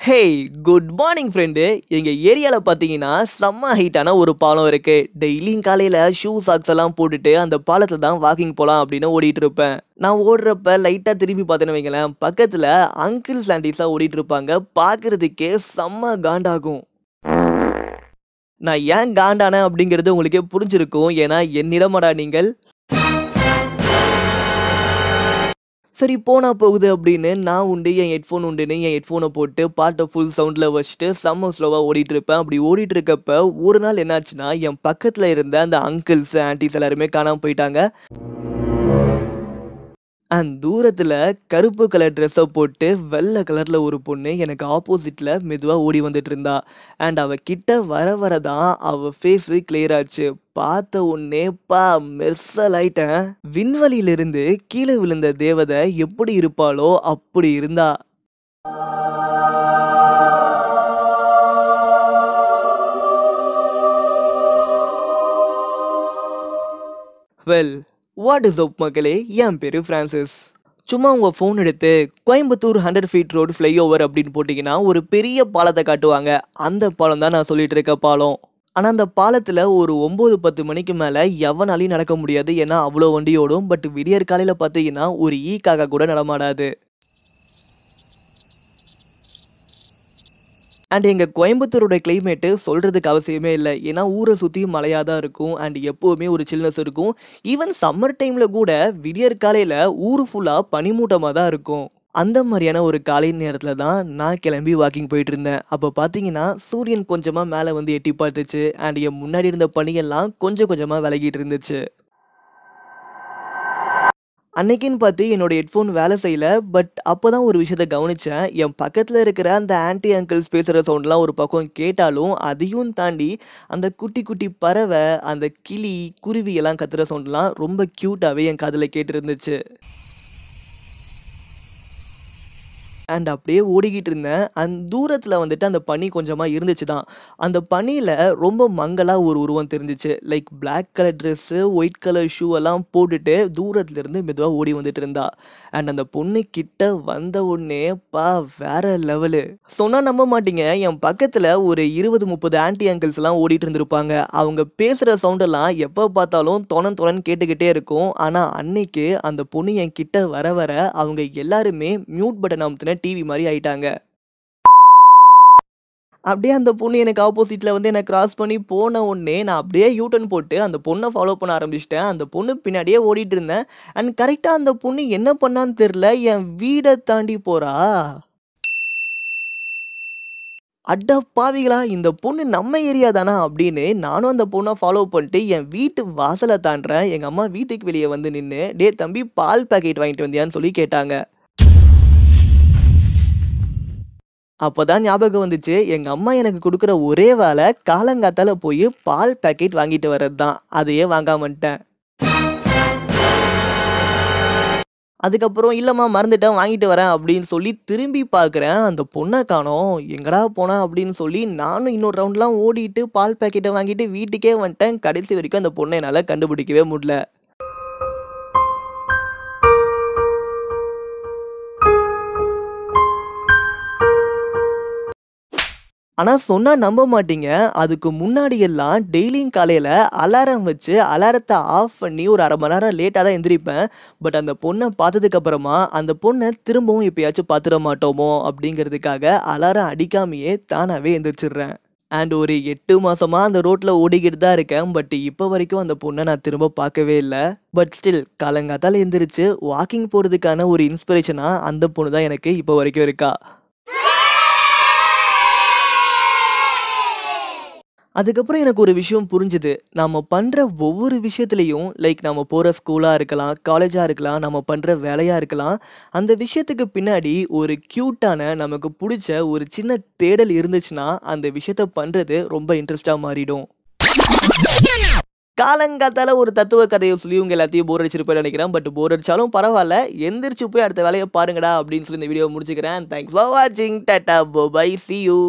Hey good morning friend எங்கள் ஏரியாவில் பார்த்தீங்கன்னா செம்ம ஹைட்டான ஒரு பாலம் இருக்குது டெய்லியும் காலையில் ஷூ சாக்ஸ் எல்லாம் போட்டுட்டு அந்த பாலத்தில் தான் வாக்கிங் போகலாம் அப்படின்னு ஓடிட்டு இருப்பேன். நான் ஓடுறப்ப லைட்டாக திரும்பி பார்த்தேன்னு வைங்களேன் பக்கத்தில் அங்கிள்ஸ் ஆண்டிஸாக ஓடிட்டு இருப்பாங்க. பார்க்குறதுக்கே செம்ம காண்டாகும். நான் ஏன் காண்டானேன் அப்படிங்கிறது உங்களுக்கே புரிஞ்சிருக்கும். ஏன்னா என்னிடமாடா நீங்கள்? சரி போனால் போகுது அப்படின்னு நான் உண்டு என் ஹெட்ஃபோன் உண்டுன்னு என் ஹெட்ஃபோனை போட்டு பாட்டை ஃபுல் சவுண்டில் வச்சுட்டு செம்ம ஸ்லோவாக ஓடிட்டுருப்பேன். அப்படி ஓடிட்டுருக்கப்ப ஒரு நாள் என்னாச்சுன்னா என் பக்கத்தில் இருந்த அந்த அங்கிள்ஸ் ஆன்டிஸ் எல்லாருமே காணாமல் போயிட்டாங்க. அண்ட் தூரத்தில் கருப்பு கலர் ட்ரெஸ்ஸை போட்டு வெள்ளை கலரில் ஒரு பொண்ணு எனக்கு ஆப்போசிட்டில் மெதுவாக ஓடி வந்துட்டு இருந்தா அண்ட் அவ கிட்ட வர வர தான் அவ ஃபேஸு கிளியர் ஆச்சு. பார்த்த உடனே பா மெர்சல் ஆயிட்டேன். விண்வெளியிலிருந்து கீழே விழுந்த தேவதை எப்படி இருப்பாளோ அப்படி இருந்தா. வெல் வாட் இஸ் அப் மக்களே? என் பேர் ஃப்ரான்சிஸ் சும்மா உங்கள் ஃபோன் எடுத்து Coimbatore hundred feet road flyover அப்படின்னு போட்டிங்கன்னா ஒரு பெரிய பாலத்தை காட்டுவாங்க. அந்த பாலம் தான் நான் சொல்லிட்டு இருக்க பாலம். ஆனால் அந்த பாலத்தில் ஒரு ஒம்பது பத்து மணிக்கு மேலே எவனாலையும் நடக்க முடியாது. ஏன்னா அவ்வளோ வண்டி ஓடும் பட் விடியற் காலையில் பார்த்தீங்கன்னா ஒரு ஈக்காக கூட நடமாடாது. அண்ட் எங்கள் கோயம்புத்தூரோட கிளைமேட்டு சொல்கிறதுக்கு அவசியமே இல்லை. ஏன்னா ஊரை சுற்றி மழையாக தான் இருக்கும். அண்ட் எப்போவுமே ஒரு சில்னஸ் இருக்கும். ஈவன் சம்மர் டைமில் கூட விடியற் காலையில் ஊர் ஃபுல்லாக பனிமூட்டமாக தான் இருக்கும். அந்த மாதிரியான ஒரு காலை நேரத்தில் தான் நான் கிளம்பி வாக்கிங் போயிட்டு இருந்தேன். அப்போ பார்த்தீங்கன்னா சூரியன் கொஞ்சமாக மேலே வந்து எட்டி பார்த்துச்சு. அண்ட் என் முன்னாடி இருந்த பனியெல்லாம் கொஞ்சம் கொஞ்சமாக விலகிட்டு இருந்துச்சு. அன்னைக்குன்னு பார்த்து என்னோட ஹெட்ஃபோன் வேலை செய்யல பட் அப்போ தான் ஒரு விஷயத்த கவனித்தேன் என் பக்கத்தில் இருக்கிற அந்த ஆன்டி அங்கிள்ஸ் பேசுகிற சவுண்ட்லாம் ஒரு பக்கம் கேட்டாலும் அதையும் தாண்டி அந்த குட்டி குட்டி பறவை அந்த கிளி குருவி எல்லாம் கத்துற சவுண்ட்லாம் ரொம்ப க்யூட்டாகவே என் காதில் கேட்டுருந்துச்சு இருந்துச்சு அண்ட் அப்படியே ஓடிக்கிட்டு இருந்தேன். அந்த தூரத்தில் வந்துட்டு அந்த பனி கொஞ்சமாக இருந்துச்சு தான் அந்த பனியில் ரொம்ப மங்கலாக ஒரு உருவம் தெரிஞ்சிச்சு. Like black colour dress white colour shoe எல்லாம் போட்டுட்டு தூரத்துலேருந்து மெதுவாக ஓடி வந்துட்டு இருந்தா. அண்ட் அந்த பொண்ணு கிட்ட வந்த உடனே பா வேற லெவலு சொன்னால் நம்ப மாட்டீங்க. என் பக்கத்தில் ஒரு இருபது முப்பது ஆன்டி அங்கிள்ஸ்லாம் ஓடிட்டு இருந்திருப்பாங்க. அவங்க பேசுகிற சவுண்டெல்லாம் எப்போ பார்த்தாலும் தொணன் தொணன் கேட்டுக்கிட்டே இருக்கும். ஆனால் அன்னைக்கு அந்த பொண்ணு என் கிட்ட வர வர அவங்க எல்லாருமே மியூட் பட்டன் அமுத்தின டிவி மாதிரி ஆயிட்டாங்க. அப்படியே அந்த பொண்ணு எனக்கு ஆப்போசிட்டில் வந்து என்னை கிராஸ் பண்ணி போன உடனே நான் அப்படியே யூட்டன் போட்டு அந்த பொண்ணை ஃபாலோ பண்ண ஆரம்பிச்சிட்டேன். அந்த பொண்ணு பின்னாடியே ஓடிட்டு இருந்தேன். அண்ட் கரெக்டாக அந்த பொண்ணு என்ன பண்ணான்னு தெரில என் வீடை தாண்டி போகிறா அட பாவிகளா இந்த பொண்ணு நம்ம ஏரியா தானா அப்படின்னு நானும் அந்த பொண்ணை ஃபாலோ பண்ணிட்டு என் வீட்டு வாசலை தாண்டுறேன். எங்கள் அம்மா வீட்டுக்கு வெளியே வந்து நின்று டே தம்பி பால் பாக்கெட் வாங்கிட்டு வந்தியான்னு சொல்லி கேட்டாங்க. அப்போதான் ஞாபகம் வந்துச்சு எங்கள் அம்மா எனக்கு கொடுக்குற ஒரே வேலை காலங்காத்தால போய் பால் பாக்கெட் வாங்கிட்டு வர்றது தான் அதையே வாங்காமட்டேன் அதுக்கப்புறம் இல்லைம்மா மறந்துட்டேன் வாங்கிட்டு வரேன் அப்படின்னு சொல்லி திரும்பி பார்க்குறேன். அந்த பொண்ணை காணோம். எங்கடா போனா? அப்படின்னு சொல்லி நானும் இன்னொரு ரவுண்ட்லாம் ஓடிட்டு பால் பாக்கெட்டை வாங்கிட்டு வீட்டுக்கே வந்துட்டேன். கடைசி வரைக்கும் அந்த பொண்ணை என்னால் கண்டுபிடிக்கவே முடியல. ஆனால் சொன்னால் நம்ப மாட்டீங்க. அதுக்கு முன்னாடி எல்லாம் டெய்லியும் காலையில் அலாரம் வச்சு அலாரத்தை ஆஃப் பண்ணி ஒரு அரை மணி நேரம் லேட்டாக தான் எந்திரிப்பேன். பட் அந்த பொண்ணை பார்த்ததுக்கப்புறமா அந்த பொண்ணை திரும்பவும் எப்பயாச்சும் பார்த்துட மாட்டோமோ அப்படிங்கிறதுக்காக அலாரம் அடிக்காமையே தானாகவே எந்திரிச்சிடுறேன். அண்ட் ஒரு எட்டு மாதமாக அந்த ரோட்டில் ஓடிக்கிட்டு தான் இருக்கேன். பட் இப்போ வரைக்கும் அந்த பொண்ணை நான் திரும்ப பார்க்கவே இல்லை. பட் ஸ்டில் காலங்காத்தால எந்திரிச்சு வாக்கிங் போகிறதுக்கான ஒரு இன்ஸ்பிரேஷனாக அந்த பொண்ணு தான் எனக்கு இப்போ வரைக்கும் இருக்கா. அதுக்கப்புறம் எனக்கு ஒரு விஷயம் புரிஞ்சுது. நம்ம பண்ணுற ஒவ்வொரு விஷயத்துலையும் லைக் நம்ம போகிற ஸ்கூலாக இருக்கலாம் காலேஜாக இருக்கலாம் நம்ம பண்ணுற வேலையாக இருக்கலாம். அந்த விஷயத்துக்கு பின்னாடி ஒரு க்யூட்டான நமக்கு பிடிச்ச ஒரு சின்ன தேடல் இருந்துச்சுன்னா அந்த விஷயத்த பண்ணுறது ரொம்ப இன்ட்ரெஸ்டாக மாறிடும். காலங்காத்தால ஒரு தத்துவ கதையை சொல்லி உங்க எல்லாத்தையும் போர் அடிச்சிருப்பேன் நினைக்கிறேன். பட் போர் அடிச்சாலும் பரவாயில்ல. எந்திரிச்சு போய் அடுத்த வேலையை பாருங்கடா அப்படின்னு சொல்லி இந்த வீடியோ முடிச்சுக்கிறேன். தேங்க்ஸ் ஃபார் வாட்சிங் டாட்டா பை சி யூ